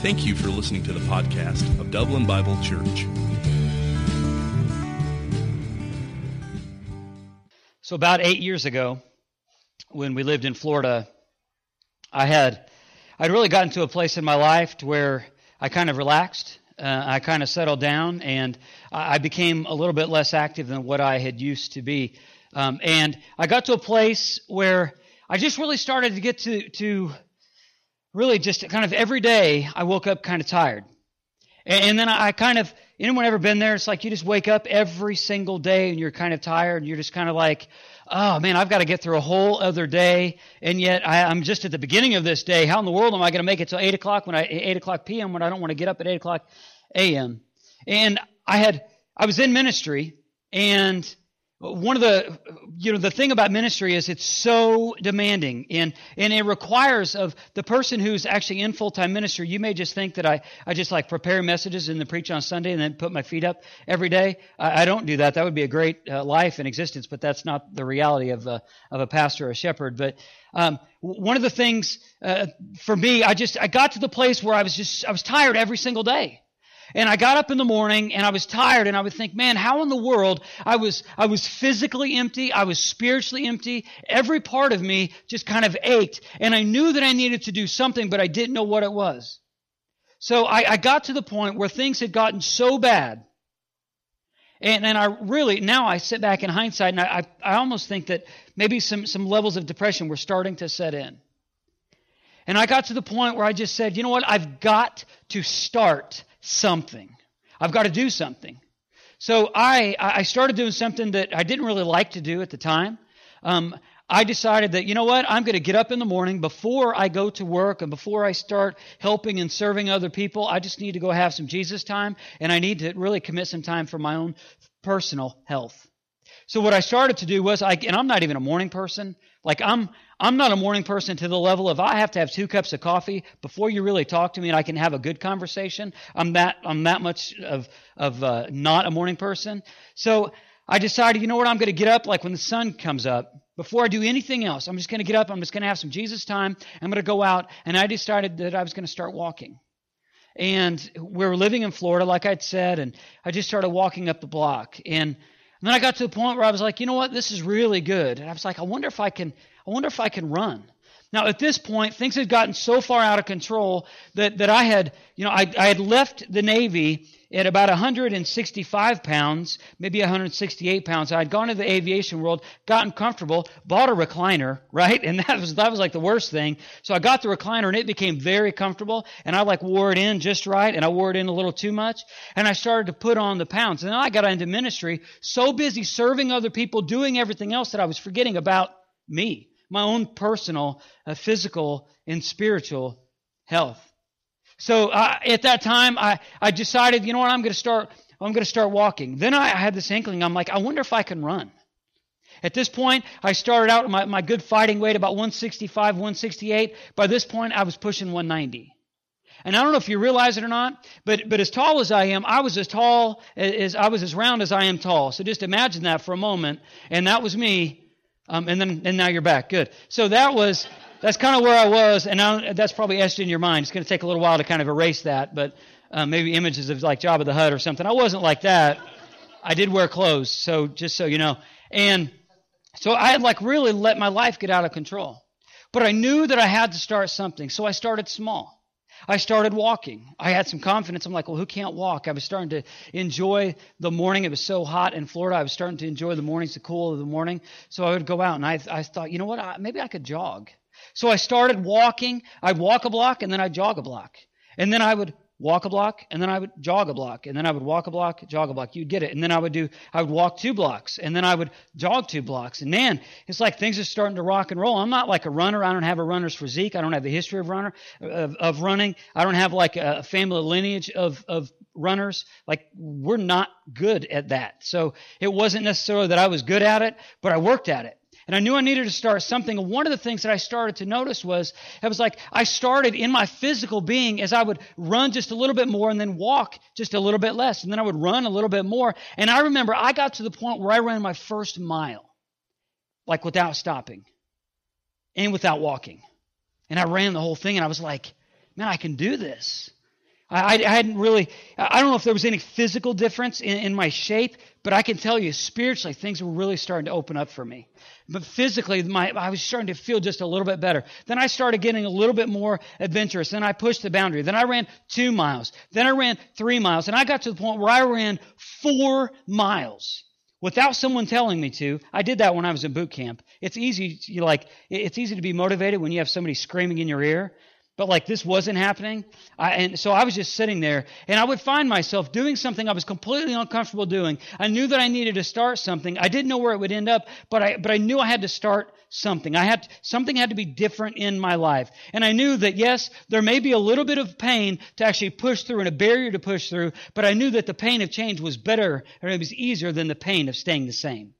Thank you for listening to the podcast of Dublin Bible Church. So, about eight years ago, when we lived in Florida, I had I'd really gotten to a place in my life to where I kind of relaxed. Uh, I kind of settled down, and I became a little bit less active than what I had used to be. Um, and I got to a place where I just really started to get to to really just kind of every day I woke up kind of tired. And, and then I, I kind of, anyone ever been there? It's like you just wake up every single day and you're kind of tired and you're just kind of like, oh man, I've got to get through a whole other day. And yet I, I'm just at the beginning of this day. How in the world am I going to make it till 8 o'clock when I, 8 o'clock p.m. when I don't want to get up at 8 o'clock a.m.? And I had, I was in ministry and one of the you know the thing about ministry is it's so demanding and and it requires of the person who's actually in full-time ministry. You may just think that i i just like prepare messages and then preach on sunday and then put my feet up every day. I, I don't do that. That would be a great uh, life and existence but that's not the reality of a, of a pastor or a shepherd. But um, one of the things uh, for me i just i got to the place where i was just i was tired every single day and I got up in the morning and I was tired and I would think, man, how in the world I was I was physically empty, I was spiritually empty, every part of me just kind of ached, and I knew that I needed to do something, but I didn't know what it was. So I, I got to the point where things had gotten so bad. And, and I really, now I sit back in hindsight and I, I, I almost think that maybe some, some levels of depression were starting to set in. And I got to the point where I just said, you know what? I've got to start something. I've got to do something. So I, I started doing something that I didn't really like to do at the time. Um, I decided that, you know what, I'm going to get up in the morning before I go to work and before I start helping and serving other people. I just need to go have some Jesus time and I need to really commit some time for my own personal health. So what I started to do was, I, and I'm not even a morning person. Like I'm, I'm not a morning person to the level of I have to have two cups of coffee before you really talk to me and I can have a good conversation. I'm that I'm that much of of uh, not a morning person. So I decided, you know what, I'm going to get up like when the sun comes up. Before I do anything else, I'm just going to get up. I'm just going to have some Jesus time. I'm going to go out, and I decided that I was going to start walking. And we were living in Florida, like I'd said, and I just started walking up the block. And, and then I got to the point where I was like, you know what, this is really good. And I was like, I wonder if I can I wonder if I can run. Now, at this point, things had gotten so far out of control that, that I had, you know, I, I had left the Navy at about 165 pounds, maybe 168 pounds. I had gone to the aviation world, gotten comfortable, bought a recliner, right? And that was, that was like the worst thing. So I got the recliner and it became very comfortable and I like wore it in just right and I wore it in a little too much and I started to put on the pounds. And then I got into ministry, so busy serving other people, doing everything else that I was forgetting about me my own personal uh, physical and spiritual health. So uh, at that time, I, I decided, you know what, I'm going to start. I'm going to start walking. Then I had this inkling. I'm like, I wonder if I can run. At this point, I started out my, my good fighting weight about 165, 168. By this point, I was pushing 190. And I don't know if you realize it or not, but, but as tall as I am, I was as tall as I was as round as I am tall. So just imagine that for a moment. And that was me um, and then and now you're back. Good. So that was that's kind of where I was, and now that's probably etched in your mind. It's going to take a little while to kind of erase that, but uh, maybe images of like Jabba the Hutt or something. I wasn't like that. I did wear clothes, so just so you know. And so I had like really let my life get out of control. But I knew that I had to start something, so I started small. I started walking. I had some confidence. I'm like, well, who can't walk? I was starting to enjoy the morning. It was so hot in Florida. I was starting to enjoy the mornings, the cool of the morning. So I would go out and I, I thought, you know what? I, maybe I could jog. So I started walking. I'd walk a block and then I'd jog a block. And then I would walk a block, and then I would jog a block, and then I would walk a block, jog a block. You'd get it. And then I would do, I would walk two blocks, and then I would jog two blocks. And man, it's like things are starting to rock and roll. I'm not like a runner. I don't have a runner's physique. I don't have the history of runner of, of running. I don't have like a family lineage of of runners. Like we're not good at that. So it wasn't necessarily that I was good at it, but I worked at it. And I knew I needed to start something. And one of the things that I started to notice was it was like I started in my physical being as I would run just a little bit more and then walk just a little bit less. And then I would run a little bit more. And I remember I got to the point where I ran my first mile, like without stopping and without walking. And I ran the whole thing and I was like, man, I can do this. I, I hadn't really, I don't know if there was any physical difference in, in my shape, but I can tell you spiritually things were really starting to open up for me. But physically, my, I was starting to feel just a little bit better. Then I started getting a little bit more adventurous. Then I pushed the boundary. Then I ran two miles. Then I ran three miles. And I got to the point where I ran four miles without someone telling me to. I did that when I was in boot camp. It's easy, you like, it's easy to be motivated when you have somebody screaming in your ear. But like this wasn't happening. I, and so I was just sitting there and I would find myself doing something I was completely uncomfortable doing. I knew that I needed to start something. I didn't know where it would end up, but I, but I knew I had to start something. I had, something had to be different in my life. And I knew that yes, there may be a little bit of pain to actually push through and a barrier to push through, but I knew that the pain of change was better or it was easier than the pain of staying the same.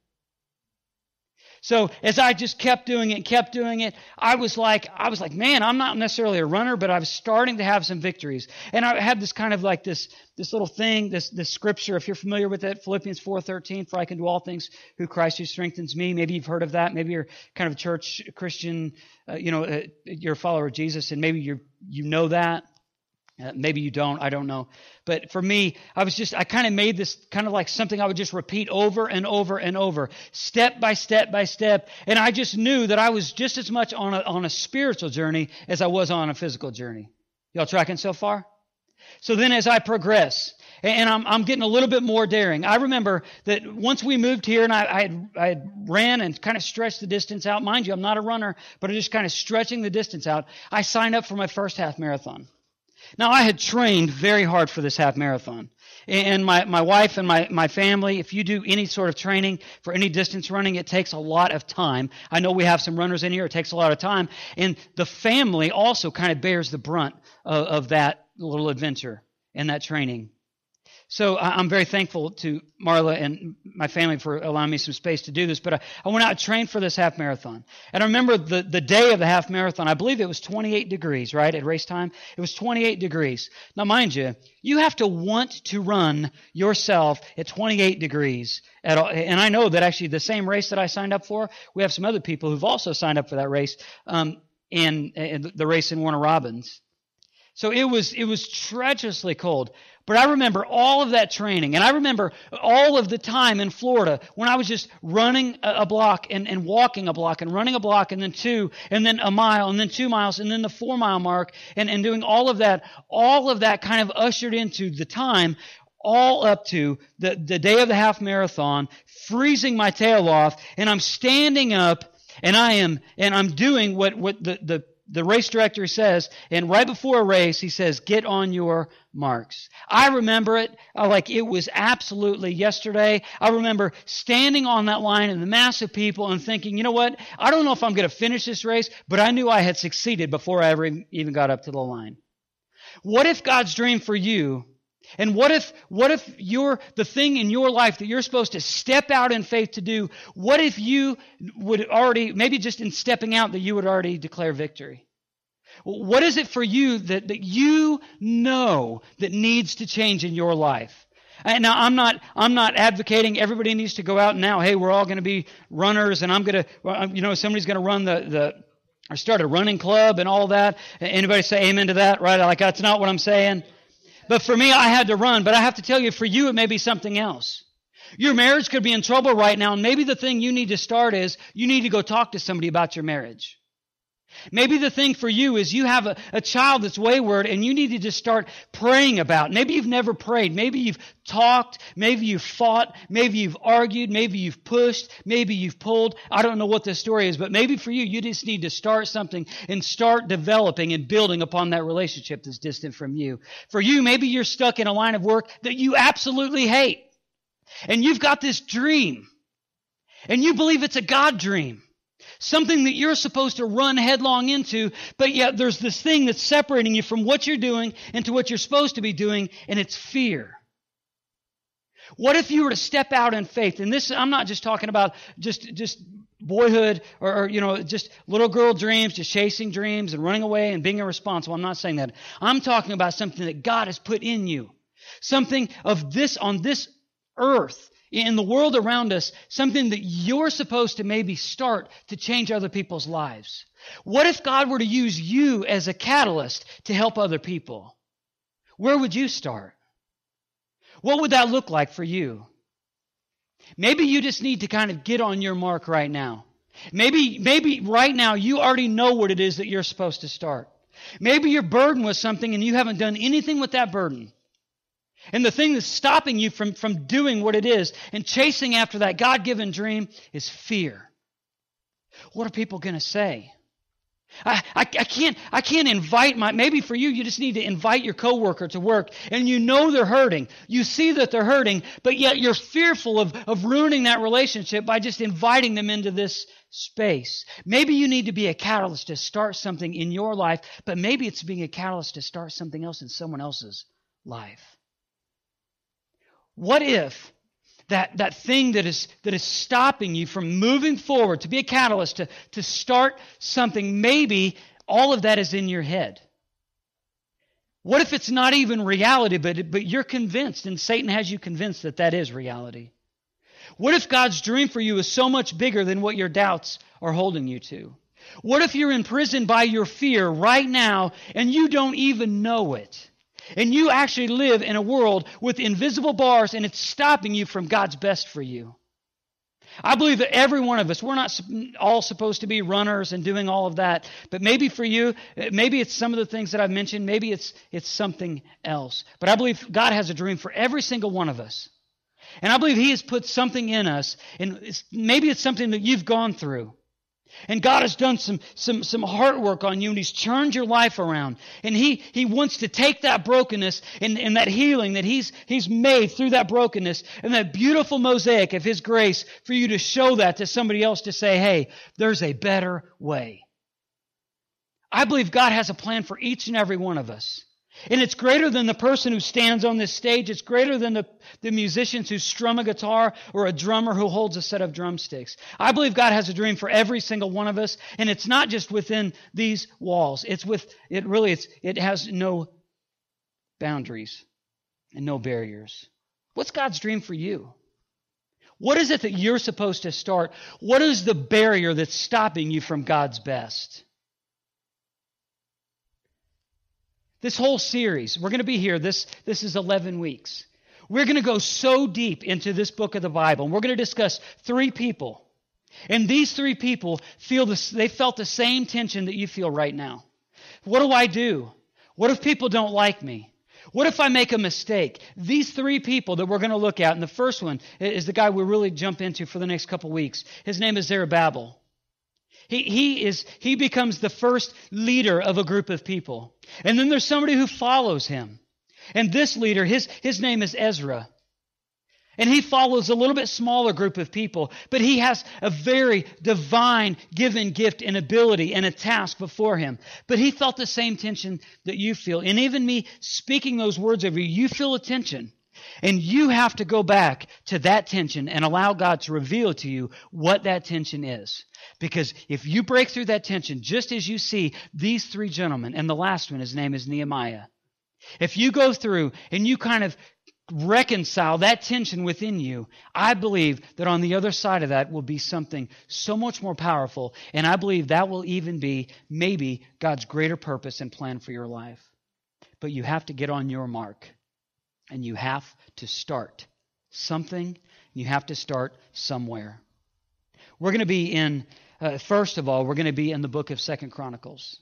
So as I just kept doing it, kept doing it, I was like, I was like, man, I'm not necessarily a runner, but I was starting to have some victories. And I had this kind of like this, this little thing, this, this scripture, if you're familiar with it, Philippians 4.13, for I can do all things who Christ who strengthens me. Maybe you've heard of that. Maybe you're kind of a church Christian, uh, you know, uh, you're a follower of Jesus and maybe you you know that. Uh, maybe you don't, I don't know. But for me, I was just, I kind of made this kind of like something I would just repeat over and over and over, step by step by step. And I just knew that I was just as much on a, on a spiritual journey as I was on a physical journey. Y'all tracking so far? So then as I progress, and I'm, I'm getting a little bit more daring. I remember that once we moved here and I, I, had, I had ran and kind of stretched the distance out. Mind you, I'm not a runner, but I'm just kind of stretching the distance out. I signed up for my first half marathon. Now, I had trained very hard for this half marathon. And my, my wife and my, my family, if you do any sort of training for any distance running, it takes a lot of time. I know we have some runners in here, it takes a lot of time. And the family also kind of bears the brunt of, of that little adventure and that training. So I'm very thankful to Marla and my family for allowing me some space to do this. But I, I went out and trained for this half marathon. And I remember the, the day of the half marathon, I believe it was 28 degrees, right, at race time? It was 28 degrees. Now, mind you, you have to want to run yourself at 28 degrees. At all. And I know that actually the same race that I signed up for, we have some other people who've also signed up for that race, um, and, and the race in Warner Robins. So it was it was treacherously cold. But I remember all of that training, and I remember all of the time in Florida when I was just running a, block and, and walking a block and running a block and then two and then a mile and then two miles and then the four mile mark and, and doing all of that. All of that kind of ushered into the time all up to the, the day of the half marathon, freezing my tail off, and I'm standing up and I am and I'm doing what, what the, the the race director says, and right before a race, he says, get on your marks. I remember it like it was absolutely yesterday. I remember standing on that line and the mass of people and thinking, you know what? I don't know if I'm going to finish this race, but I knew I had succeeded before I ever even got up to the line. What if God's dream for you and what if, what if you're the thing in your life that you're supposed to step out in faith to do, what if you would already, maybe just in stepping out, that you would already declare victory? What is it for you that, that you know that needs to change in your life? And now I'm not I'm not advocating everybody needs to go out now. Hey, we're all going to be runners, and I'm going to you know somebody's going to run the the or start a running club and all that. Anybody say amen to that? Right? Like that's not what I'm saying. But for me, I had to run. But I have to tell you, for you, it may be something else. Your marriage could be in trouble right now, and maybe the thing you need to start is you need to go talk to somebody about your marriage. Maybe the thing for you is you have a, a child that's wayward and you need to just start praying about. Maybe you've never prayed. Maybe you've talked. Maybe you've fought. Maybe you've argued. Maybe you've pushed. Maybe you've pulled. I don't know what the story is, but maybe for you, you just need to start something and start developing and building upon that relationship that's distant from you. For you, maybe you're stuck in a line of work that you absolutely hate. And you've got this dream. And you believe it's a God dream. Something that you're supposed to run headlong into, but yet there's this thing that's separating you from what you're doing into what you're supposed to be doing, and it's fear. What if you were to step out in faith? And this, I'm not just talking about just, just boyhood or, or, you know, just little girl dreams, just chasing dreams and running away and being irresponsible. I'm not saying that. I'm talking about something that God has put in you. Something of this on this earth in the world around us something that you're supposed to maybe start to change other people's lives? What if God were to use you as a catalyst to help other people? where would you start? What would that look like for you? Maybe you just need to kind of get on your mark right now. Maybe, maybe right now you already know what it is that you're supposed to start. Maybe you're burdened with something and you haven't done anything with that burden. And the thing that's stopping you from, from doing what it is and chasing after that God given dream is fear. What are people going to say? I, I, I, can't I can't invite my maybe for you you just need to invite your coworker to work and you know they're hurting. You see that they're hurting, but yet you're fearful of, of ruining that relationship by just inviting them into this space. Maybe you need to be a catalyst to start something in your life, but maybe it's being a catalyst to start something else in someone else's life. What if that, that thing that is, that is stopping you from moving forward, to be a catalyst, to, to start something, maybe all of that is in your head. What if it's not even reality, but, but you're convinced, and Satan has you convinced that that is reality? What if God's dream for you is so much bigger than what your doubts are holding you to? What if you're imprisoned by your fear right now and you don't even know it? And you actually live in a world with invisible bars and it's stopping you from God's best for you. I believe that every one of us, we're not all supposed to be runners and doing all of that, but maybe for you, maybe it's some of the things that I've mentioned, maybe it's, it's something else. But I believe God has a dream for every single one of us. And I believe He has put something in us, and it's, maybe it's something that you've gone through. And God has done some, some, some heart work on you and He's turned your life around. And He, he wants to take that brokenness and, and that healing that he's, he's made through that brokenness and that beautiful mosaic of His grace for you to show that to somebody else to say, hey, there's a better way. I believe God has a plan for each and every one of us. And it's greater than the person who stands on this stage. It's greater than the, the musicians who strum a guitar or a drummer who holds a set of drumsticks. I believe God has a dream for every single one of us. And it's not just within these walls. It's with, it really, it's, it has no boundaries and no barriers. What's God's dream for you? What is it that you're supposed to start? What is the barrier that's stopping you from God's best? This whole series, we're going to be here. This, this is 11 weeks. We're going to go so deep into this book of the Bible, and we're going to discuss three people. And these three people feel this, they felt the same tension that you feel right now. What do I do? What if people don't like me? What if I make a mistake? These three people that we're going to look at, and the first one is the guy we really jump into for the next couple weeks. His name is Zerubbabel. He, he, is, he becomes the first leader of a group of people. And then there's somebody who follows him. And this leader, his, his name is Ezra. And he follows a little bit smaller group of people, but he has a very divine given gift and ability and a task before him. But he felt the same tension that you feel. And even me speaking those words over you, you feel a tension. And you have to go back to that tension and allow God to reveal to you what that tension is. Because if you break through that tension, just as you see these three gentlemen, and the last one, his name is Nehemiah, if you go through and you kind of reconcile that tension within you, I believe that on the other side of that will be something so much more powerful. And I believe that will even be maybe God's greater purpose and plan for your life. But you have to get on your mark and you have to start something. You have to start somewhere. We're going to be in, uh, first of all, we're going to be in the book of Second Chronicles.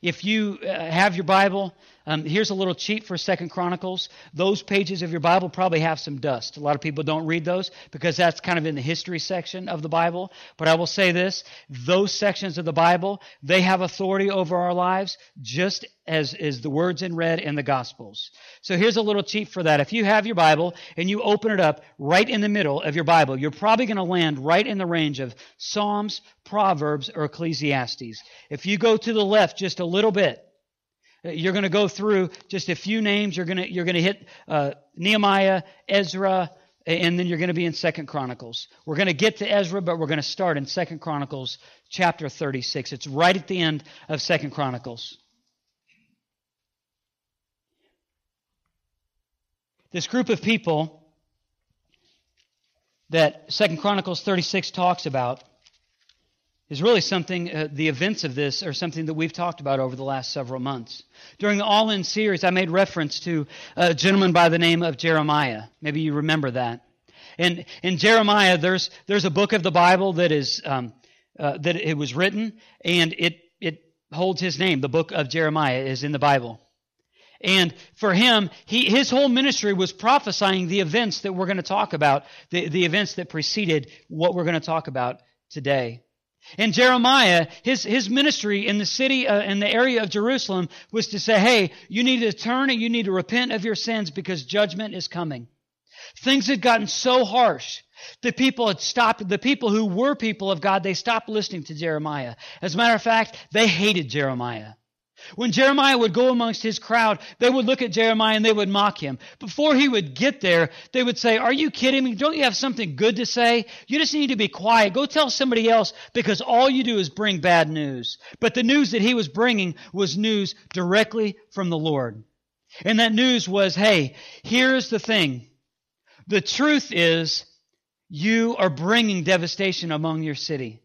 If you uh, have your Bible, um, here's a little cheat for Second Chronicles. Those pages of your Bible probably have some dust. A lot of people don't read those because that's kind of in the history section of the Bible. But I will say this: those sections of the Bible they have authority over our lives, just as is the words in red in the Gospels. So here's a little cheat for that. If you have your Bible and you open it up right in the middle of your Bible, you're probably going to land right in the range of Psalms, Proverbs, or Ecclesiastes. If you go to the left just a little bit, you're going to go through just a few names. You're going to you're going to hit uh, Nehemiah, Ezra, and then you're going to be in Second Chronicles. We're going to get to Ezra, but we're going to start in Second Chronicles chapter 36. It's right at the end of Second Chronicles. This group of people that Second Chronicles 36 talks about, is really something, uh, the events of this are something that we've talked about over the last several months. During the All In series, I made reference to a gentleman by the name of Jeremiah. Maybe you remember that. And in Jeremiah, there's, there's a book of the Bible that is, um, uh, that it was written, and it, it holds his name. The book of Jeremiah is in the Bible. And for him, he, his whole ministry was prophesying the events that we're going to talk about, the, the events that preceded what we're going to talk about today. And Jeremiah, his, his ministry in the city, uh, in the area of Jerusalem, was to say, hey, you need to turn and you need to repent of your sins because judgment is coming. Things had gotten so harsh. The people had stopped, the people who were people of God, they stopped listening to Jeremiah. As a matter of fact, they hated Jeremiah. When Jeremiah would go amongst his crowd, they would look at Jeremiah and they would mock him. Before he would get there, they would say, Are you kidding me? Don't you have something good to say? You just need to be quiet. Go tell somebody else because all you do is bring bad news. But the news that he was bringing was news directly from the Lord. And that news was, Hey, here's the thing. The truth is, you are bringing devastation among your city.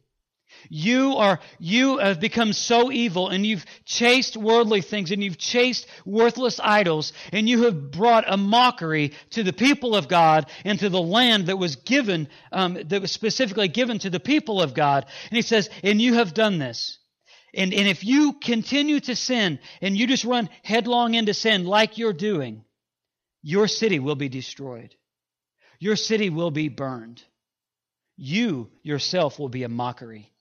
You are, you have become so evil and you've chased worldly things and you've chased worthless idols and you have brought a mockery to the people of God and to the land that was given, um, that was specifically given to the people of God. And he says, and you have done this. And, and if you continue to sin and you just run headlong into sin like you're doing, your city will be destroyed. Your city will be burned. You yourself will be a mockery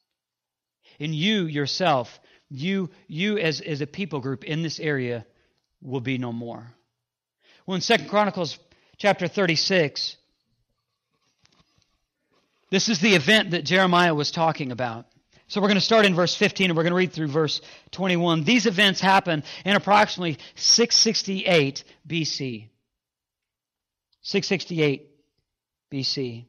and you yourself, you, you as, as a people group in this area will be no more. Well, in Second Chronicles chapter 36, this is the event that Jeremiah was talking about. So we're going to start in verse 15 and we're going to read through verse 21. These events happen in approximately 668 BC. 668 BC.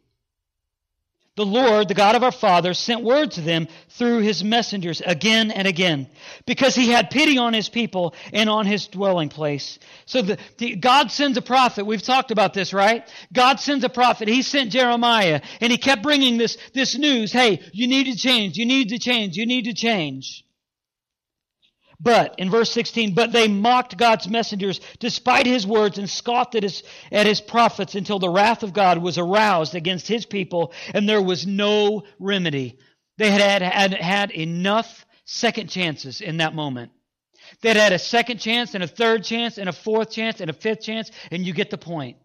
The Lord, the God of our fathers, sent word to them through his messengers again and again, because he had pity on his people and on his dwelling place. So the, the, God sends a prophet. We've talked about this, right? God sends a prophet. He sent Jeremiah, and he kept bringing this, this news. Hey, you need to change. You need to change. You need to change. But, in verse 16, but they mocked God's messengers despite his words and scoffed at his, at his prophets until the wrath of God was aroused against his people and there was no remedy. They had had, had enough second chances in that moment. They had had a second chance and a third chance and a fourth chance and a fifth chance, and you get the point.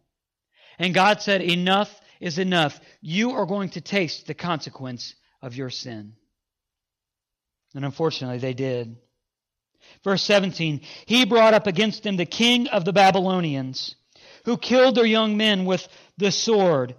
And God said, Enough is enough. You are going to taste the consequence of your sin. And unfortunately, they did. Verse 17 He brought up against them the king of the Babylonians, who killed their young men with the sword.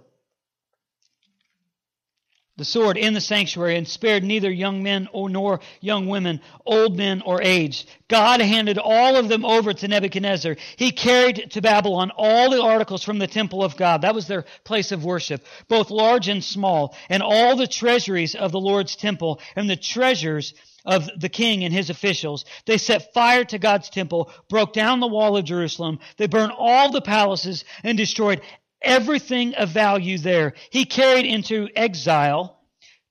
The sword in the sanctuary and spared neither young men or nor young women, old men or aged. God handed all of them over to Nebuchadnezzar. He carried to Babylon all the articles from the temple of God. That was their place of worship, both large and small, and all the treasuries of the Lord's temple and the treasures of the king and his officials. They set fire to God's temple, broke down the wall of Jerusalem. They burned all the palaces and destroyed everything of value there. He carried into exile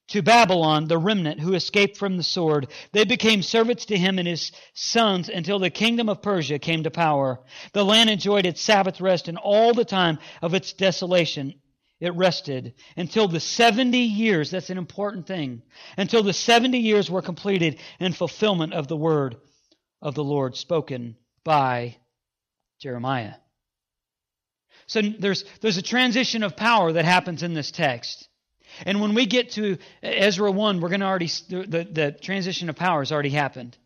to Babylon the remnant who escaped from the sword. They became servants to him and his sons until the kingdom of Persia came to power. The land enjoyed its Sabbath rest and all the time of its desolation it rested until the 70 years, that's an important thing, until the 70 years were completed in fulfillment of the word of the Lord spoken by Jeremiah. So there's, there's a transition of power that happens in this text. And when we get to Ezra 1, we're going to already, the, the transition of power has already happened.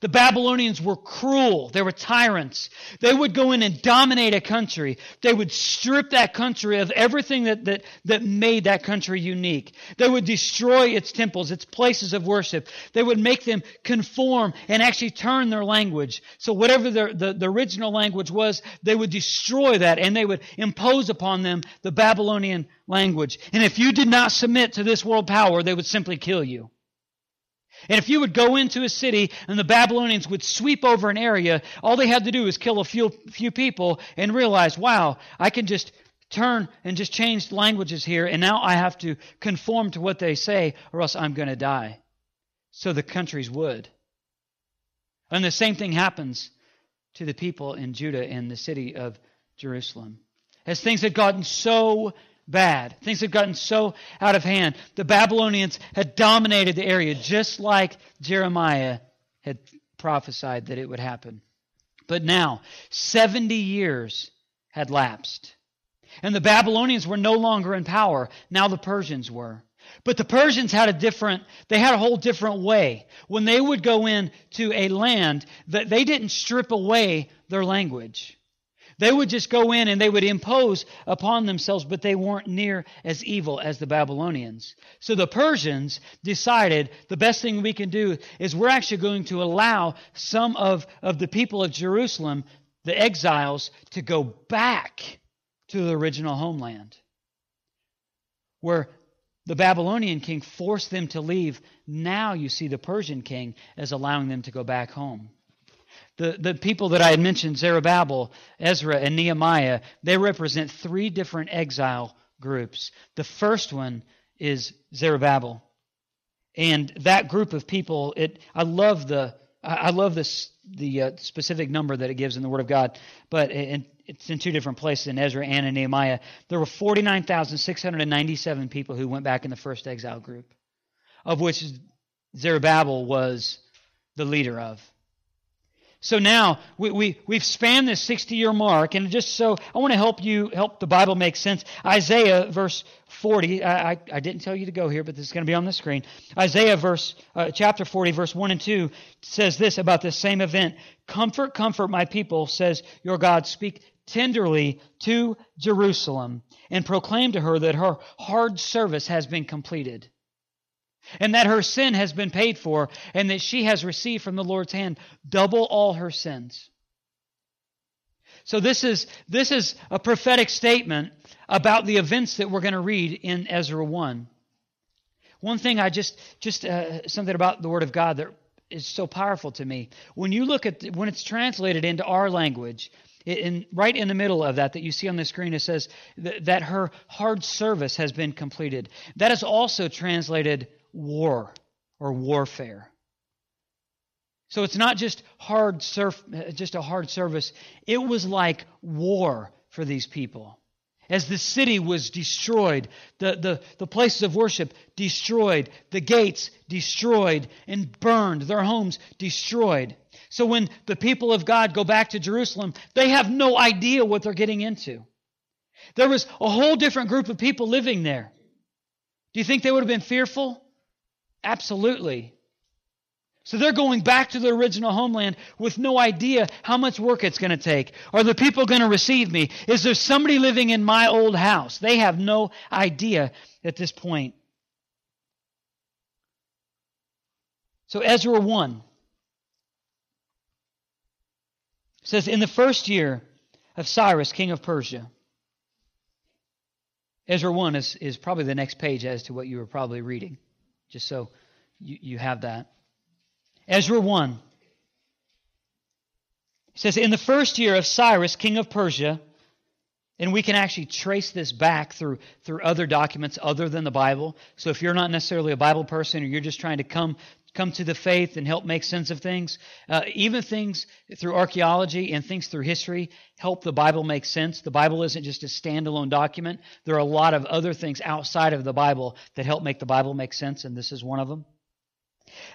The Babylonians were cruel. They were tyrants. They would go in and dominate a country. They would strip that country of everything that, that, that made that country unique. They would destroy its temples, its places of worship. They would make them conform and actually turn their language. So whatever the, the, the original language was, they would destroy that and they would impose upon them the Babylonian language. And if you did not submit to this world power, they would simply kill you. And if you would go into a city and the Babylonians would sweep over an area, all they had to do was kill a few, few people and realize, wow, I can just turn and just change languages here, and now I have to conform to what they say, or else I'm going to die. so the countries would. And the same thing happens to the people in Judah and the city of Jerusalem. As things had gotten so bad, things had gotten so out of hand, the Babylonians had dominated the area just like Jeremiah had prophesied that it would happen. But now, 70 years had lapsed. And the Babylonians were no longer in power. Now the Persians were. But the Persians had a different, they had a whole different way. When they would go into a land, that they didn't strip away their language. They would just go in and they would impose upon themselves, but they weren't near as evil as the Babylonians. So the Persians decided the best thing we can do is we're actually going to allow some of, of the people of Jerusalem, the exiles, to go back to the original homeland. Where the Babylonian king forced them to leave. Now you see the Persian king as allowing them to go back home. The, the people that I had mentioned, Zerubbabel, Ezra, and Nehemiah, they represent three different exile groups. The first one is Zerubbabel. And that group of people, it I love the I love this the uh, specific number that it gives in the Word of God, but in, it's in two different places in Ezra and in Nehemiah. There were 49,697 people who went back in the first exile group, of which Zerubbabel was the leader of. So now we, we, we've spanned this 60 year mark, and just so I want to help you, help the Bible make sense. Isaiah, verse 40, I, I, I didn't tell you to go here, but this is going to be on the screen. Isaiah, verse, uh, chapter 40, verse 1 and 2 says this about this same event Comfort, comfort my people, says your God. Speak tenderly to Jerusalem and proclaim to her that her hard service has been completed and that her sin has been paid for, and that she has received from the Lord's hand double all her sins. So this is this is a prophetic statement about the events that we're going to read in Ezra 1. One thing I just just uh, something about the word of God that is so powerful to me. When you look at when it's translated into our language, in, right in the middle of that that you see on the screen it says that her hard service has been completed. That is also translated war or warfare. So it's not just hard surf, just a hard service. It was like war for these people. As the city was destroyed, the, the, the places of worship destroyed, the gates destroyed and burned, their homes destroyed. So when the people of God go back to Jerusalem, they have no idea what they're getting into. There was a whole different group of people living there. Do you think they would have been fearful? Absolutely. So they're going back to their original homeland with no idea how much work it's going to take. Are the people going to receive me? Is there somebody living in my old house? They have no idea at this point. So Ezra 1 says, In the first year of Cyrus, king of Persia, Ezra 1 is, is probably the next page as to what you were probably reading just so you, you have that. Ezra 1. He says, In the first year of Cyrus, king of Persia, and we can actually trace this back through, through other documents other than the Bible. So if you're not necessarily a Bible person or you're just trying to come come to the faith and help make sense of things. Uh, even things through archaeology and things through history help the Bible make sense. The Bible isn't just a standalone document. There are a lot of other things outside of the Bible that help make the Bible make sense, and this is one of them.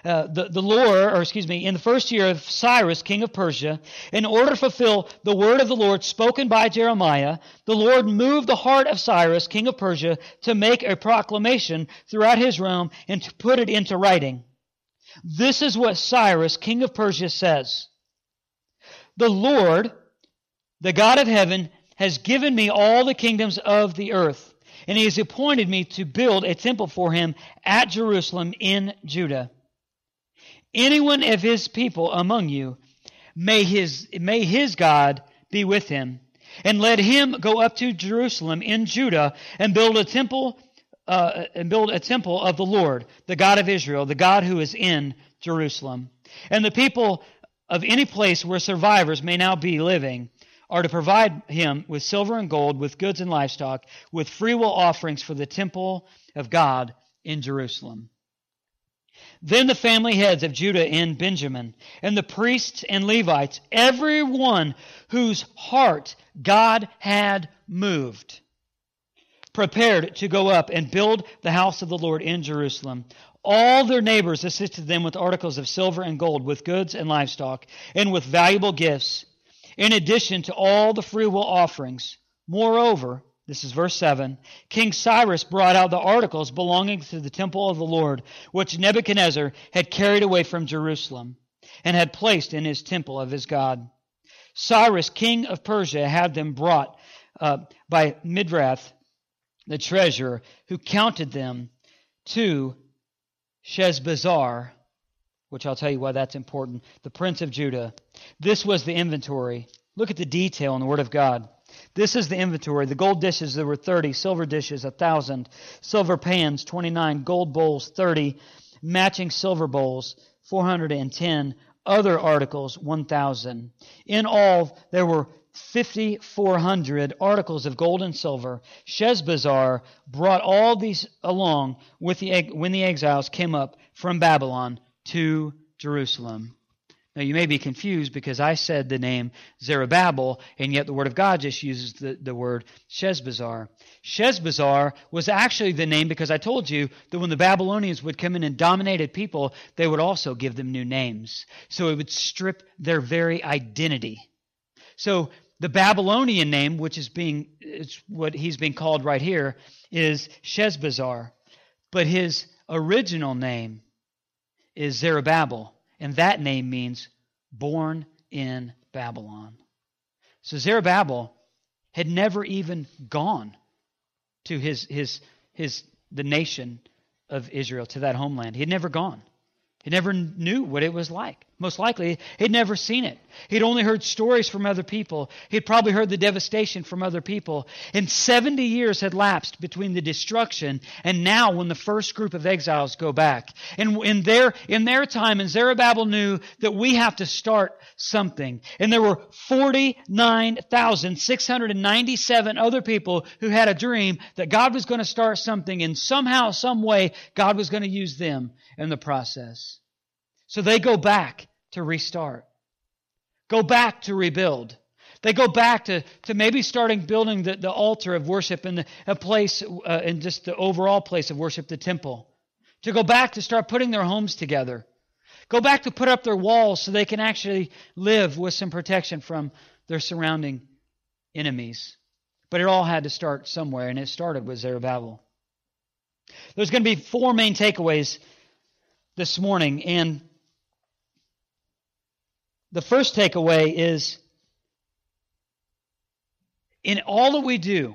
Uh, the, the lore, or excuse me, in the first year of Cyrus, king of Persia, in order to fulfill the word of the Lord spoken by Jeremiah, the Lord moved the heart of Cyrus, king of Persia, to make a proclamation throughout his realm and to put it into writing. This is what Cyrus, king of Persia, says The Lord, the God of heaven, has given me all the kingdoms of the earth, and he has appointed me to build a temple for him at Jerusalem in Judah. Anyone of his people among you, may his, may his God be with him, and let him go up to Jerusalem in Judah and build a temple uh, and build a temple of the Lord, the God of Israel, the God who is in Jerusalem. And the people of any place where survivors may now be living are to provide him with silver and gold, with goods and livestock, with freewill offerings for the temple of God in Jerusalem. Then the family heads of Judah and Benjamin, and the priests and Levites, everyone whose heart God had moved, prepared to go up and build the house of the Lord in Jerusalem. All their neighbors assisted them with articles of silver and gold, with goods and livestock, and with valuable gifts, in addition to all the freewill offerings. Moreover, this is verse 7. King Cyrus brought out the articles belonging to the temple of the Lord, which Nebuchadnezzar had carried away from Jerusalem and had placed in his temple of his God. Cyrus, king of Persia, had them brought uh, by Mithredath, the treasurer, who counted them to Sheshbazzar, which I'll tell you why that's important, the prince of Judah. This was the inventory. Look at the detail in the Word of God. This is the inventory. The gold dishes, there were 30. Silver dishes, 1,000. Silver pans, 29. Gold bowls, 30. Matching silver bowls, 410. Other articles, 1,000. In all, there were 5,400 articles of gold and silver. Sheshbazzar brought all these along with the, when the exiles came up from Babylon to Jerusalem. Now, you may be confused because I said the name Zerubbabel, and yet the Word of God just uses the, the word Sheshbazzar. Sheshbazzar was actually the name because I told you that when the Babylonians would come in and dominated people, they would also give them new names. So it would strip their very identity. So the Babylonian name, which is being it's what he's being called right here, is Sheshbazzar. But his original name is Zerubbabel. And that name means born in Babylon. So Zerubbabel had never even gone to his, his, his, the nation of Israel, to that homeland. He had never gone. He never knew what it was like. Most likely, he'd never seen it. He'd only heard stories from other people. He'd probably heard the devastation from other people. And 70 years had lapsed between the destruction and now when the first group of exiles go back. And in their, in their time, and Zerubbabel knew that we have to start something. And there were 49,697 other people who had a dream that God was going to start something and somehow, some way, God was going to use them in the process. So they go back to restart, go back to rebuild. They go back to, to maybe starting building the, the altar of worship in the, a place, uh, in just the overall place of worship, the temple. To go back to start putting their homes together. Go back to put up their walls so they can actually live with some protection from their surrounding enemies. But it all had to start somewhere, and it started with Zerubbabel. There's going to be four main takeaways this morning, and the first takeaway is in all that we do,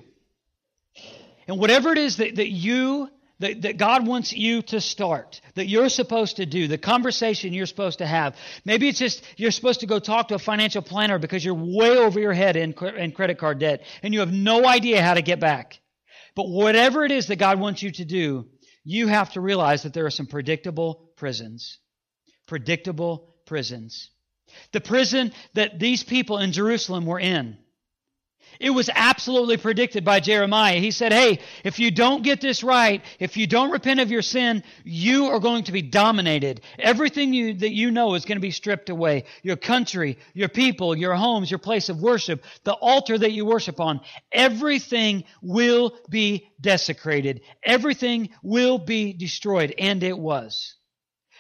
and whatever it is that, that you, that, that God wants you to start, that you're supposed to do, the conversation you're supposed to have. Maybe it's just you're supposed to go talk to a financial planner because you're way over your head in, in credit card debt and you have no idea how to get back. But whatever it is that God wants you to do, you have to realize that there are some predictable prisons. Predictable prisons. The prison that these people in Jerusalem were in. It was absolutely predicted by Jeremiah. He said, Hey, if you don't get this right, if you don't repent of your sin, you are going to be dominated. Everything you, that you know is going to be stripped away. Your country, your people, your homes, your place of worship, the altar that you worship on, everything will be desecrated. Everything will be destroyed. And it was.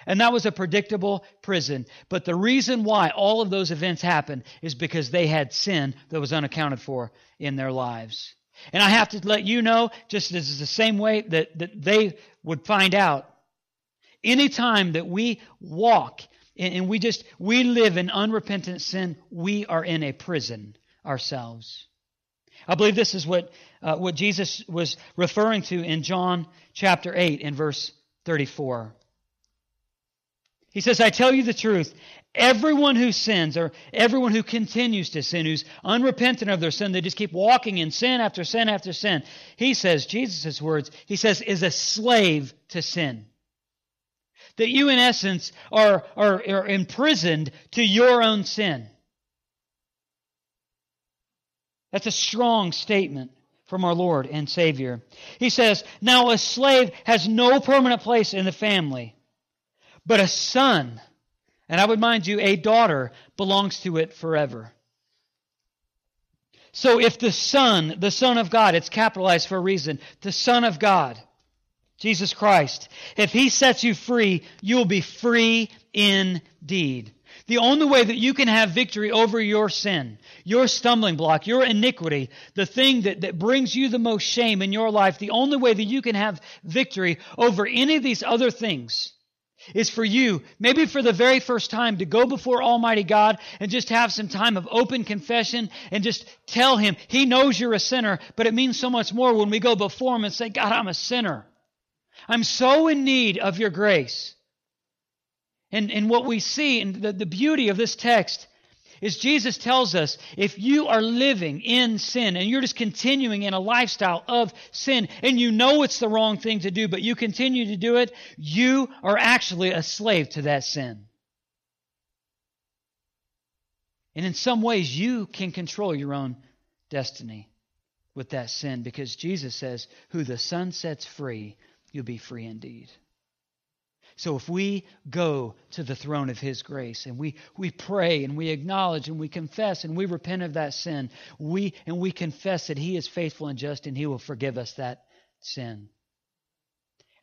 And that was a predictable prison. But the reason why all of those events happened is because they had sin that was unaccounted for in their lives. And I have to let you know, just as the same way that, that they would find out, anytime that we walk and, and we just, we live in unrepentant sin, we are in a prison ourselves. I believe this is what, uh, what Jesus was referring to in John chapter 8 in verse 34. He says, I tell you the truth. Everyone who sins, or everyone who continues to sin, who's unrepentant of their sin, they just keep walking in sin after sin after sin, he says, Jesus' words, he says, is a slave to sin. That you, in essence, are, are, are imprisoned to your own sin. That's a strong statement from our Lord and Savior. He says, Now a slave has no permanent place in the family But a son, and I would mind you, a daughter, belongs to it forever. So if the Son, the Son of God, it's capitalized for a reason, the Son of God, Jesus Christ, if He sets you free, you will be free indeed. The only way that you can have victory over your sin, your stumbling block, your iniquity, the thing that, that brings you the most shame in your life, the only way that you can have victory over any of these other things is for you, maybe for the very first time, to go before Almighty God and just have some time of open confession and just tell Him He knows you're a sinner, but it means so much more when we go before Him and say, God, I'm a sinner. I'm so in need of your grace. And, and what we see, and the, the beauty of this text, is Jesus tells us if you are living in sin and you're just continuing in a lifestyle of sin and you know it's the wrong thing to do, but you continue to do it, you are actually a slave to that sin. And in some ways, you can control your own destiny with that sin because Jesus says, Who the Son sets free, you'll be free indeed. So if we go to the throne of His grace and we, we pray and we acknowledge and we confess and we repent of that sin, we and we confess that He is faithful and just and He will forgive us that sin.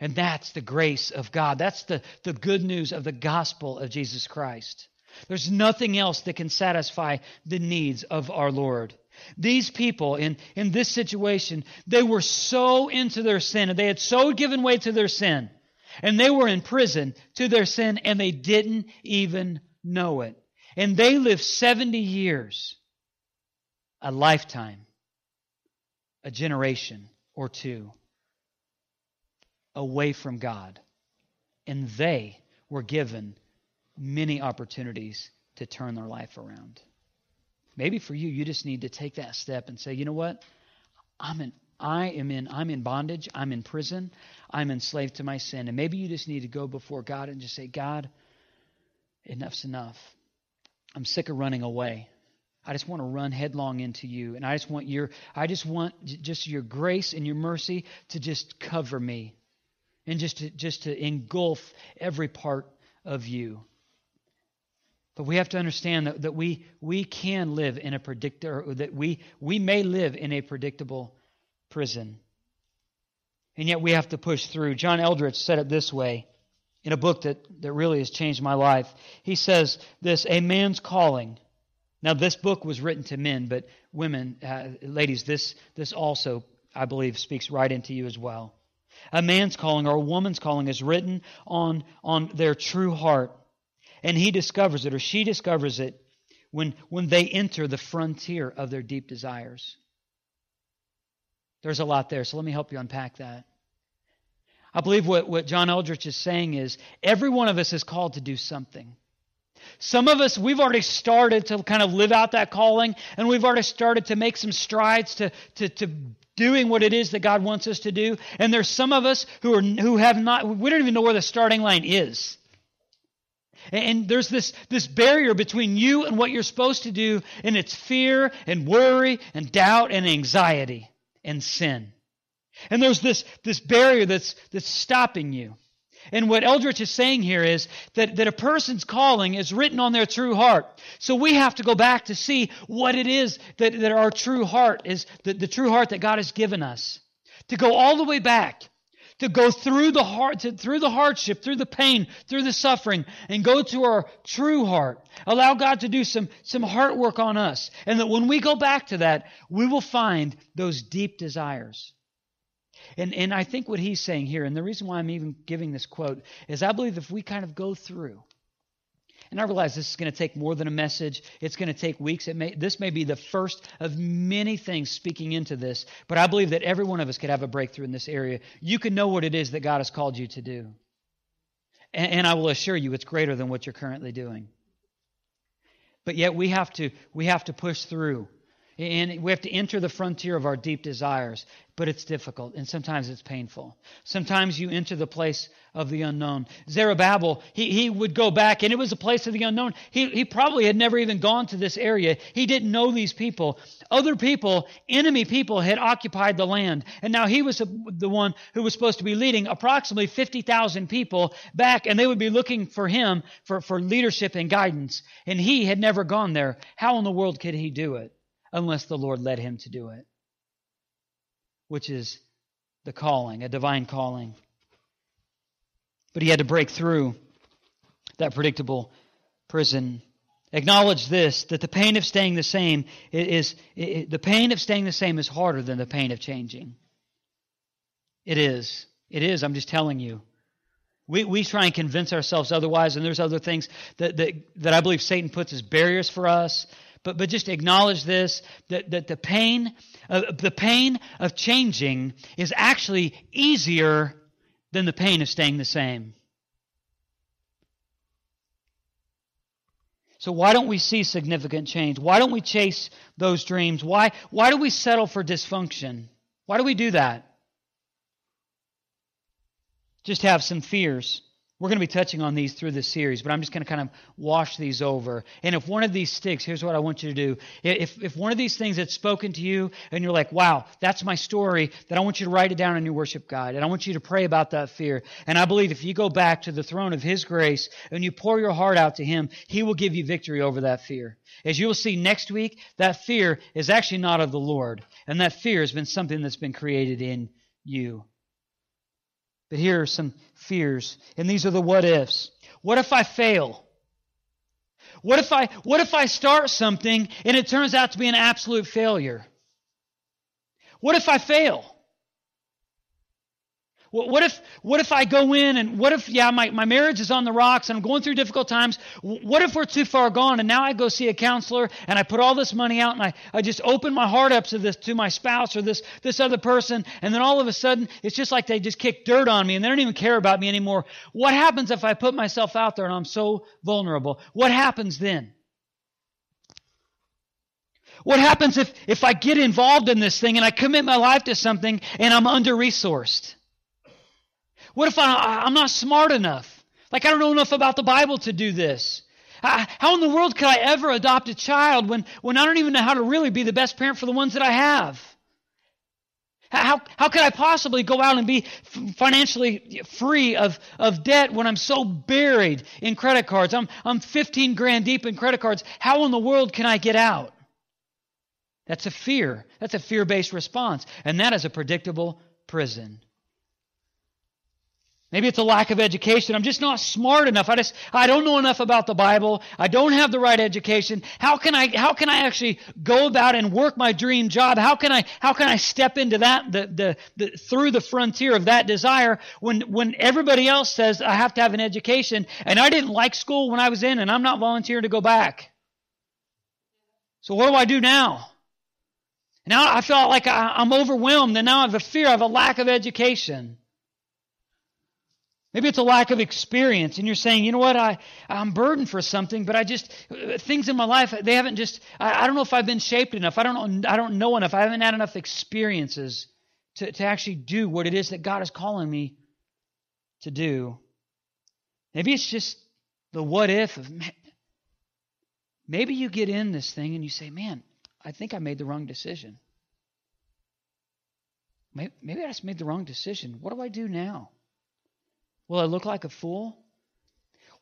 And that's the grace of God. That's the, the good news of the gospel of Jesus Christ. There's nothing else that can satisfy the needs of our Lord. These people in, in this situation, they were so into their sin and they had so given way to their sin and they were in prison to their sin and they didn't even know it. And they lived 70 years, a lifetime, a generation or two away from God. And they were given many opportunities to turn their life around. Maybe for you, you just need to take that step and say, you know what? I'm in I am in I'm in bondage, I'm in prison, I'm enslaved to my sin. And maybe you just need to go before God and just say, God, enough's enough. I'm sick of running away. I just want to run headlong into you. And I just want your I just want just your grace and your mercy to just cover me. And just to just to engulf every part of you. But we have to understand that, that we we can live in a predictor that we we may live in a predictable prison. And yet we have to push through. John Eldredge said it this way in a book that, that really has changed my life. He says this A man's calling. Now, this book was written to men, but women, uh, ladies, this, this also, I believe, speaks right into you as well. A man's calling or a woman's calling is written on, on their true heart. And he discovers it or she discovers it when, when they enter the frontier of their deep desires. There's a lot there, so let me help you unpack that. I believe what, what John Eldredge is saying is every one of us is called to do something. Some of us, we've already started to kind of live out that calling, and we've already started to make some strides to, to, to doing what it is that God wants us to do. And there's some of us who are who have not, we don't even know where the starting line is. And there's this, this barrier between you and what you're supposed to do, and it's fear and worry and doubt and anxiety and sin. And there's this, this barrier that's, that's stopping you. And what Eldredge is saying here is that, that a person's calling is written on their true heart. So we have to go back to see what it is that, that our true heart is, the, the true heart that God has given us. To go all the way back to go through the heart, to, through the hardship, through the pain, through the suffering, and go to our true heart. Allow God to do some, some heart work on us. And that when we go back to that, we will find those deep desires. And, and I think what he's saying here, and the reason why I'm even giving this quote, is I believe if we kind of go through and I realize this is going to take more than a message. It's going to take weeks. It may, this may be the first of many things speaking into this, but I believe that every one of us could have a breakthrough in this area. You can know what it is that God has called you to do. And, and I will assure you it's greater than what you're currently doing. But yet we have to we have to push through. And we have to enter the frontier of our deep desires, but it's difficult and sometimes it's painful. Sometimes you enter the place of the unknown. Zerubbabel, he, he would go back and it was a place of the unknown. He, he probably had never even gone to this area. He didn't know these people. Other people, enemy people, had occupied the land. And now he was the one who was supposed to be leading approximately 50,000 people back, and they would be looking for him for, for leadership and guidance. And he had never gone there. How in the world could he do it? Unless the Lord led him to do it, which is the calling, a divine calling. But he had to break through that predictable prison. Acknowledge this that the pain of staying the same is, is the pain of staying the same is harder than the pain of changing. It is. It is. I'm just telling you. We, we try and convince ourselves otherwise, and there's other things that, that, that I believe Satan puts as barriers for us but, but just acknowledge this that, that the pain of, the pain of changing is actually easier than the pain of staying the same. So why don't we see significant change? Why don't we chase those dreams? Why, why do we settle for dysfunction? Why do we do that? Just have some fears. We're going to be touching on these through this series, but I'm just going to kind of wash these over. And if one of these sticks, here's what I want you to do. If, if one of these things had spoken to you and you're like, wow, that's my story, then I want you to write it down in your worship guide. And I want you to pray about that fear. And I believe if you go back to the throne of His grace and you pour your heart out to Him, He will give you victory over that fear. As you will see next week, that fear is actually not of the Lord. And that fear has been something that's been created in you. But here are some fears, and these are the what ifs. What if I fail? What if I what if I start something and it turns out to be an absolute failure? What if I fail? What if, what if I go in and what if, yeah, my, my marriage is on the rocks and I'm going through difficult times. What if we're too far gone and now I go see a counselor and I put all this money out and I, I just open my heart up to this, to my spouse or this, this other person and then all of a sudden it's just like they just kick dirt on me and they don't even care about me anymore. What happens if I put myself out there and I'm so vulnerable? What happens then? What happens if, if I get involved in this thing and I commit my life to something and I'm under resourced? What if I, am not smart enough? Like I don't know enough about the Bible to do this. how in the world could I ever adopt a child when, when I don't even know how to really be the best parent for the ones that I have? How, how could I possibly go out and be financially free of, of debt when I'm so buried in credit cards? I'm, I'm 15 grand deep in credit cards. How in the world can I get out? That's a fear. That's a fear based response. And that is a predictable prison. Maybe it's a lack of education. I'm just not smart enough. I just I don't know enough about the Bible. I don't have the right education. How can I how can I actually go about and work my dream job? How can I how can I step into that the the, the through the frontier of that desire when when everybody else says I have to have an education and I didn't like school when I was in and I'm not volunteering to go back. So what do I do now? Now I feel like I, I'm overwhelmed and now I have a fear, have a lack of education. Maybe it's a lack of experience, and you're saying, you know what, I, I'm burdened for something, but I just, things in my life, they haven't just, I, I don't know if I've been shaped enough. I don't know, I don't know enough. I haven't had enough experiences to, to actually do what it is that God is calling me to do. Maybe it's just the what if of, maybe you get in this thing and you say, man, I think I made the wrong decision. Maybe I just made the wrong decision. What do I do now? Will I look like a fool?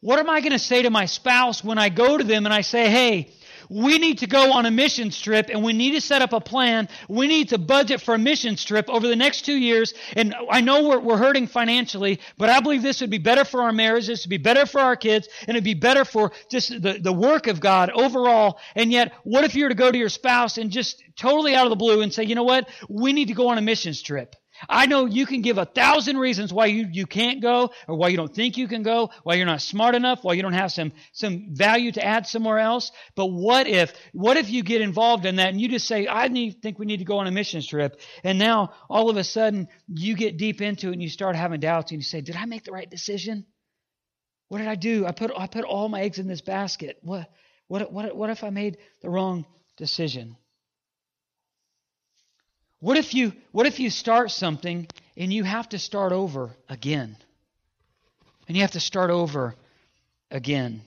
What am I going to say to my spouse when I go to them and I say, hey, we need to go on a mission trip and we need to set up a plan. We need to budget for a mission trip over the next two years. And I know we're, we're hurting financially, but I believe this would be better for our marriage. this would be better for our kids, and it'd be better for just the, the work of God overall. And yet, what if you were to go to your spouse and just totally out of the blue and say, you know what? We need to go on a mission trip. I know you can give a thousand reasons why you, you can't go or why you don't think you can go, why you're not smart enough, why you don't have some, some value to add somewhere else. But what if, what if you get involved in that and you just say, I need, think we need to go on a mission trip. And now all of a sudden you get deep into it and you start having doubts and you say, did I make the right decision? What did I do? I put, I put all my eggs in this basket. What, what, what, what if I made the wrong decision? What if you what if you start something and you have to start over again? And you have to start over again.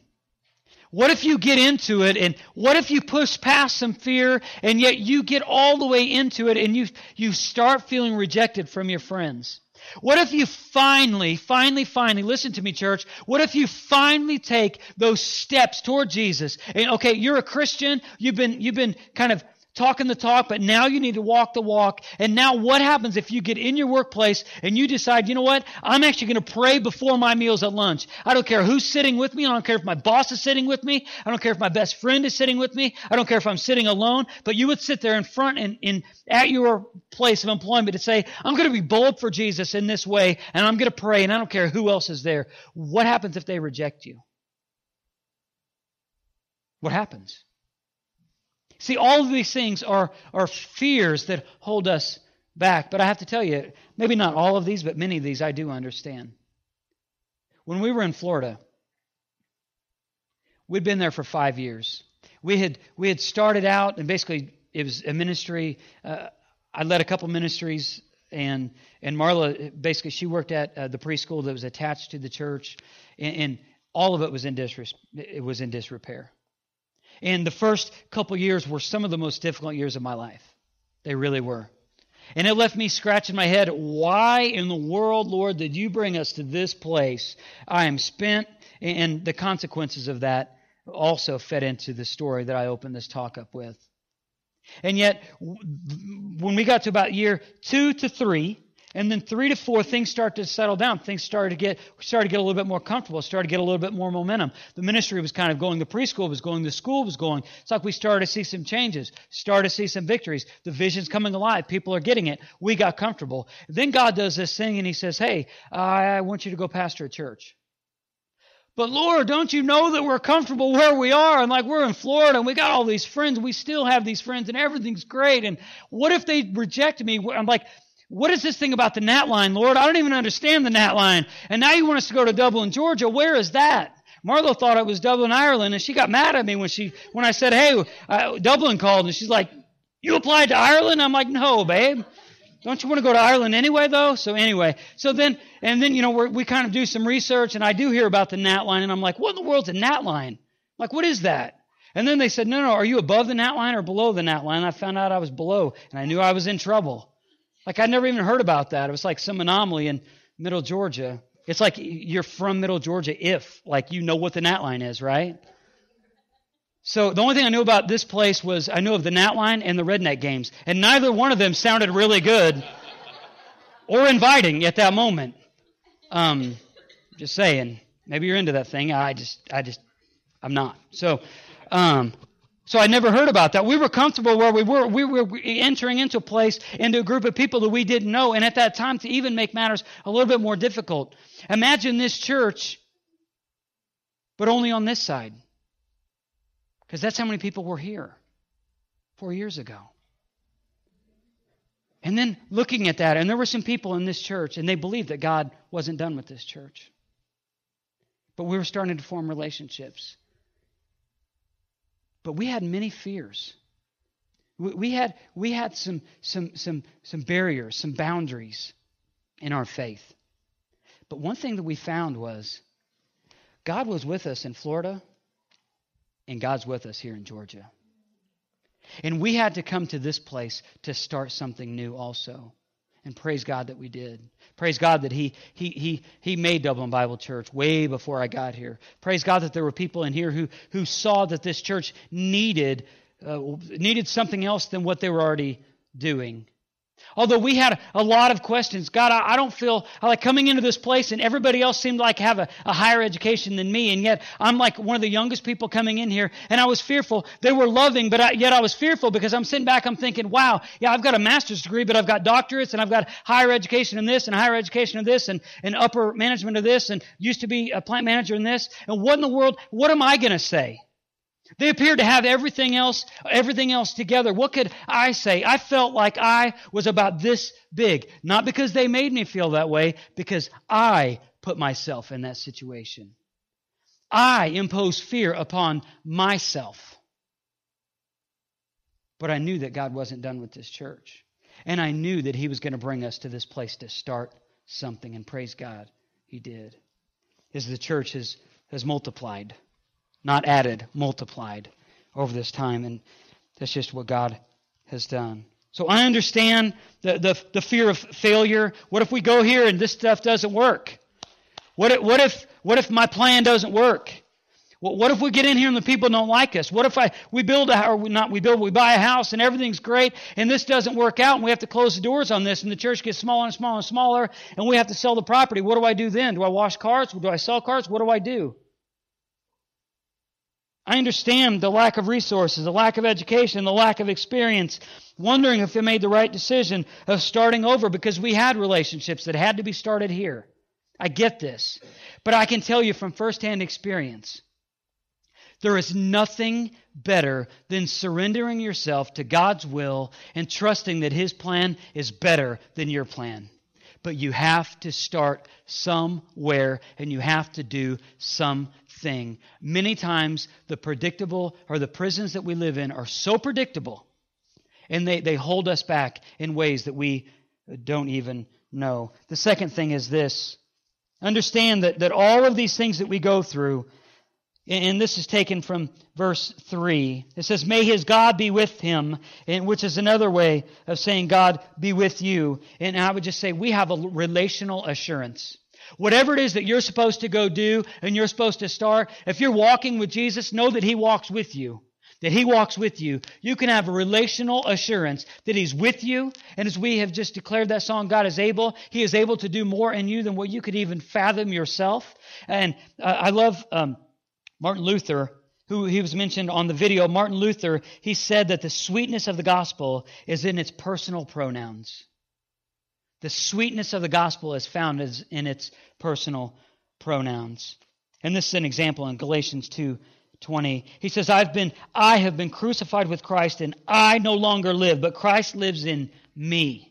What if you get into it and what if you push past some fear and yet you get all the way into it and you, you start feeling rejected from your friends? What if you finally, finally, finally, listen to me, church. What if you finally take those steps toward Jesus? And okay, you're a Christian. You've been, you've been kind of talking the talk, but now you need to walk the walk. And now what happens if you get in your workplace and you decide, you know what? I'm actually going to pray before my meals at lunch. I don't care who's sitting with me. I don't care if my boss is sitting with me. I don't care if my best friend is sitting with me. I don't care if I'm sitting alone. But you would sit there in front and in, at your place of employment to say, I'm going to be bold for Jesus in this way and I'm going to pray and I don't care who else is there. What happens if they reject you? What happens? See, all of these things are, are fears that hold us back. But I have to tell you, maybe not all of these, but many of these I do understand. When we were in Florida, we'd been there for five years. We had we had started out, and basically it was a ministry. Uh, I led a couple ministries, and and Marla basically she worked at uh, the preschool that was attached to the church, and, and all of it was in it was in disrepair. And the first couple years were some of the most difficult years of my life. They really were. And it left me scratching my head. Why in the world, Lord, did you bring us to this place? I am spent, and the consequences of that also fed into the story that I opened this talk up with. And yet, when we got to about year two to three, and then three to four, things start to settle down. Things started to get started to get a little bit more comfortable. Started to get a little bit more momentum. The ministry was kind of going. The preschool was going. The school was going. It's like we started to see some changes. Started to see some victories. The vision's coming alive. People are getting it. We got comfortable. Then God does this thing, and He says, "Hey, I want you to go pastor a church." But Lord, don't you know that we're comfortable where we are? And like we're in Florida and we got all these friends. We still have these friends and everything's great. And what if they reject me? I'm like, what is this thing about the Gnat line, Lord? I don't even understand the Gnat line. And now you want us to go to Dublin, Georgia. Where is that? Marlo thought it was Dublin, Ireland, and she got mad at me when she when I said, "Hey, uh, Dublin called," and she's like, "You applied to Ireland?" I'm like, "No, babe. Don't you want to go to Ireland anyway, though?" So anyway, so then and then you know we kind of do some research, and I do hear about the Gnat line, and I'm like, "What in the world's a Gnat line? Like, what is that?" And then they said, "No, no, are you above the Gnat line or below the Gnat line?" I found out I was below, and I knew I was in trouble. Like I'd never even heard about that. It was like some anomaly in Middle Georgia. It's like you're from Middle Georgia if like you know what the Gnat line is, right? So the only thing I knew about this place was I knew of the Gnat line and the redneck games, and neither one of them sounded really good or inviting at that moment. Um, just saying, maybe you're into that thing. I just, I just, I'm not. So, um, so I never heard about that. We were comfortable where we were. We were entering into a place, into a group of people that we didn't know. And at that time, to even make matters a little bit more difficult. Imagine this church, but only on this side. Because that's how many people were here four years ago. And then looking at that, and there were some people in this church, and they believed that God wasn't done with this church. But we were starting to form relationships. But we had many fears. We had, we had some, some, some, some barriers, some boundaries in our faith. But one thing that we found was God was with us in Florida, and God's with us here in Georgia. And we had to come to this place to start something new also. And praise God that we did. Praise God that he, he, he, he made Dublin Bible Church way before I got here. Praise God that there were people in here who, who saw that this church needed, uh, needed something else than what they were already doing. Although we had a lot of questions, God, I, I don't feel I like coming into this place and everybody else seemed like have a, a higher education than me, and yet I'm like one of the youngest people coming in here, and I was fearful. They were loving, but I, yet I was fearful because I'm sitting back, I'm thinking, wow, yeah, I've got a master's degree, but I've got doctorates, and I've got higher education in this, and higher education in this, and, and upper management of this, and used to be a plant manager in this, and what in the world, what am I going to say? They appeared to have everything else, everything else together. What could I say? I felt like I was about this big. Not because they made me feel that way, because I put myself in that situation. I imposed fear upon myself. But I knew that God wasn't done with this church. And I knew that He was going to bring us to this place to start something. And praise God, He did. As the church has, has multiplied, not added, multiplied over this time. And that's just what God has done. So I understand the, the, the fear of failure. What if we go here and this stuff doesn't work? What if, what if, what if my plan doesn't work? What if we get in here and the people don't like us? What if I we build a or not we build we buy a house and everything's great and this doesn't work out and we have to close the doors on this and the church gets smaller and smaller and smaller and we have to sell the property. What do I do then? Do I wash cars? Do I sell cars? What do I do? I understand the lack of resources, the lack of education, the lack of experience, wondering if they made the right decision of starting over because we had relationships that had to be started here. I get this. But I can tell you from firsthand experience, there is nothing better than surrendering yourself to God's will and trusting that His plan is better than your plan. But you have to start somewhere and you have to do something. Many times, the predictable or the prisons that we live in are so predictable and they, they hold us back in ways that we don't even know. The second thing is this understand that, that all of these things that we go through, and this is taken from verse 3. It says, May his God be with him, which is another way of saying, God be with you. And I would just say, we have a relational assurance. Whatever it is that you're supposed to go do and you're supposed to start, if you're walking with Jesus, know that He walks with you. That He walks with you. You can have a relational assurance that He's with you. And as we have just declared that song, God is able. He is able to do more in you than what you could even fathom yourself. And uh, I love um, Martin Luther, who he was mentioned on the video. Martin Luther, he said that the sweetness of the gospel is in its personal pronouns. The sweetness of the gospel is found in its personal pronouns. And this is an example in Galatians 2 20. He says, I've been, I have been crucified with Christ, and I no longer live, but Christ lives in me.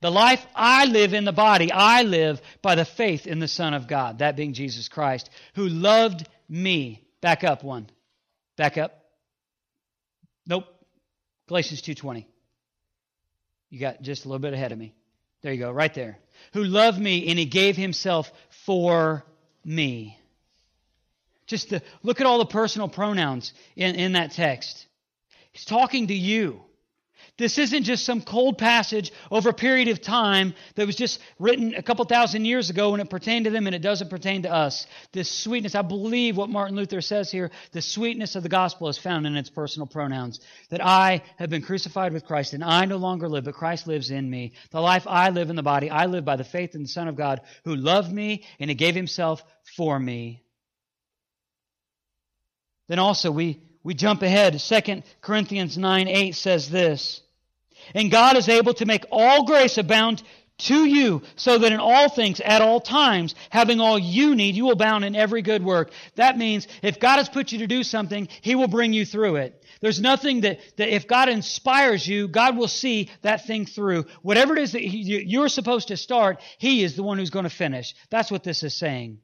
The life I live in the body, I live by the faith in the Son of God, that being Jesus Christ, who loved me. Back up one. Back up. Nope. Galatians 2:20. You got just a little bit ahead of me. There you go, right there. Who loved me and he gave himself for me. Just to look at all the personal pronouns in, in that text. He's talking to you. This isn't just some cold passage over a period of time that was just written a couple thousand years ago and it pertained to them and it doesn't pertain to us. This sweetness, I believe what Martin Luther says here, the sweetness of the gospel is found in its personal pronouns. That I have been crucified with Christ and I no longer live, but Christ lives in me. The life I live in the body, I live by the faith in the Son of God who loved me and he gave himself for me. Then also we, we jump ahead. 2 Corinthians 9 8 says this. And God is able to make all grace abound to you, so that in all things, at all times, having all you need, you will abound in every good work. That means if God has put you to do something, He will bring you through it. There's nothing that, that if God inspires you, God will see that thing through. Whatever it is that you're supposed to start, He is the one who's going to finish. That's what this is saying.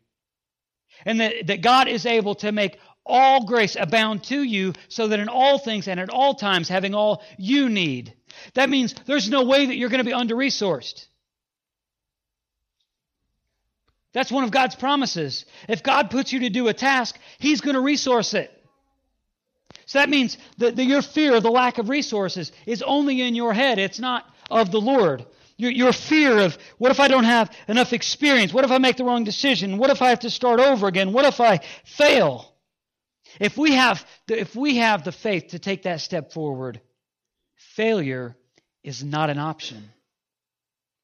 And that, that God is able to make all grace abound to you, so that in all things and at all times, having all you need, that means there's no way that you're going to be under resourced. That's one of God's promises. If God puts you to do a task, He's going to resource it. So that means that your fear of the lack of resources is only in your head. It's not of the Lord. Your, your fear of what if I don't have enough experience? What if I make the wrong decision? What if I have to start over again? What if I fail? If we have the, if we have the faith to take that step forward, failure is not an option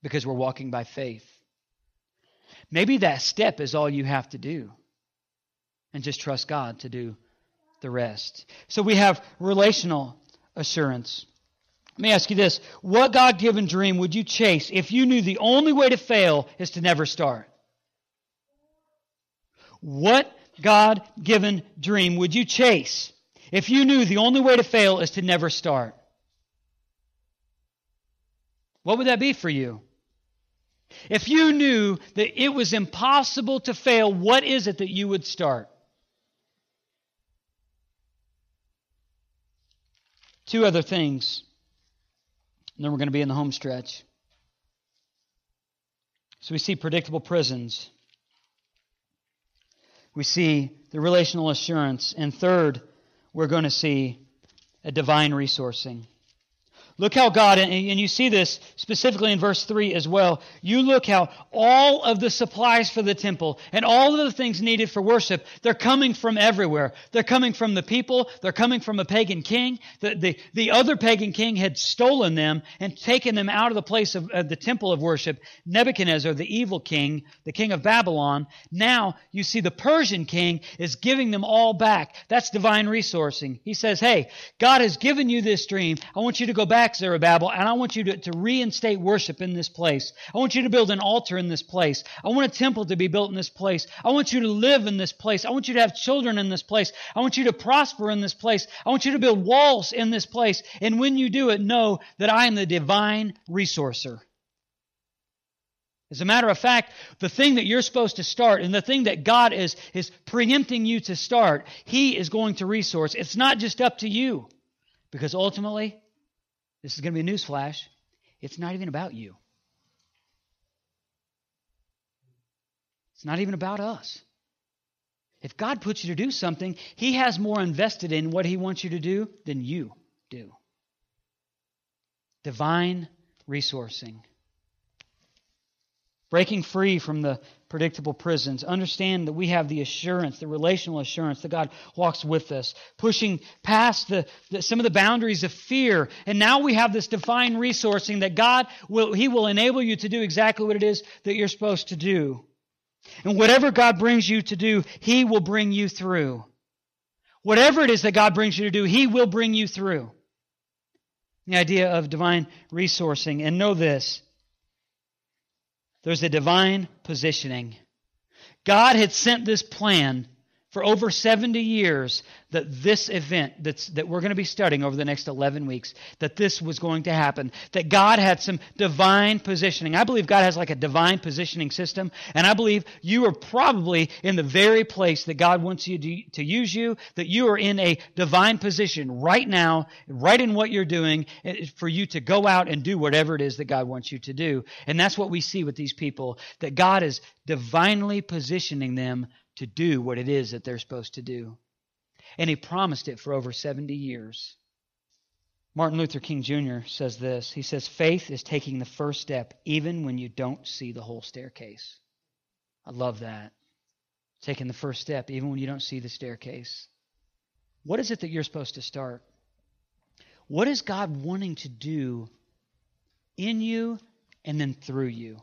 because we're walking by faith. Maybe that step is all you have to do and just trust God to do the rest. So we have relational assurance. Let me ask you this What God given dream would you chase if you knew the only way to fail is to never start? What God given dream would you chase if you knew the only way to fail is to never start? What would that be for you? If you knew that it was impossible to fail, what is it that you would start? Two other things. And then we're going to be in the home stretch. So we see predictable prisons. We see the relational assurance. And third, we're going to see a divine resourcing. Look how God, and you see this specifically in verse 3 as well. You look how all of the supplies for the temple and all of the things needed for worship, they're coming from everywhere. They're coming from the people. They're coming from a pagan king. The, the, the other pagan king had stolen them and taken them out of the place of, of the temple of worship. Nebuchadnezzar, the evil king, the king of Babylon. Now you see the Persian king is giving them all back. That's divine resourcing. He says, Hey, God has given you this dream. I want you to go back back, Zerubbabel, and I want you to, to reinstate worship in this place. I want you to build an altar in this place. I want a temple to be built in this place. I want you to live in this place. I want you to have children in this place. I want you to prosper in this place. I want you to build walls in this place. And when you do it, know that I am the divine resourcer. As a matter of fact, the thing that you're supposed to start and the thing that God is, is preempting you to start, He is going to resource. It's not just up to you. Because ultimately, this is going to be a newsflash. It's not even about you. It's not even about us. If God puts you to do something, He has more invested in what He wants you to do than you do. Divine resourcing. Breaking free from the predictable prisons. Understand that we have the assurance, the relational assurance that God walks with us, pushing past the, the, some of the boundaries of fear. And now we have this divine resourcing that God will, He will enable you to do exactly what it is that you're supposed to do. And whatever God brings you to do, He will bring you through. Whatever it is that God brings you to do, He will bring you through. The idea of divine resourcing. And know this there's a divine positioning. God had sent this plan for over 70 years that this event that's, that we're going to be studying over the next 11 weeks, that this was going to happen, that God had some divine positioning. I believe God has like a divine positioning system, and I believe you are probably in the very place that God wants you to, to use you, that you are in a divine position right now, right in what you're doing, eh, for you to go out and do whatever it is that God wants you to do. And that's what we see with these people, that God is divinely positioning them to do what it is that they're supposed to do. And he promised it for over 70 years. Martin Luther King Jr. says this. He says, Faith is taking the first step even when you don't see the whole staircase. I love that. Taking the first step even when you don't see the staircase. What is it that you're supposed to start? What is God wanting to do in you and then through you?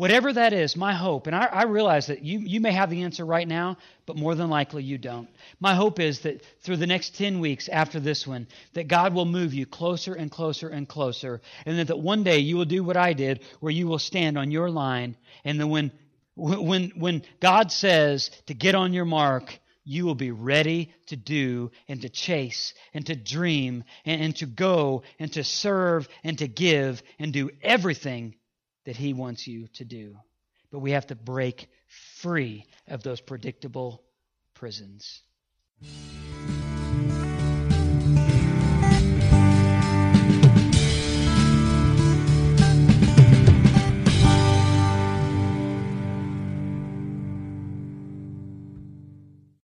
Whatever that is, my hope, and I, I, realize that you, you may have the answer right now, but more than likely you don't. My hope is that through the next 10 weeks after this one, that God will move you closer and closer and closer, and that, that one day you will do what I did, where you will stand on your line, and then when, when, when God says to get on your mark, you will be ready to do and to chase and to dream and, and to go and to serve and to give and do everything that He wants you to do. But we have to break free of those predictable prisons.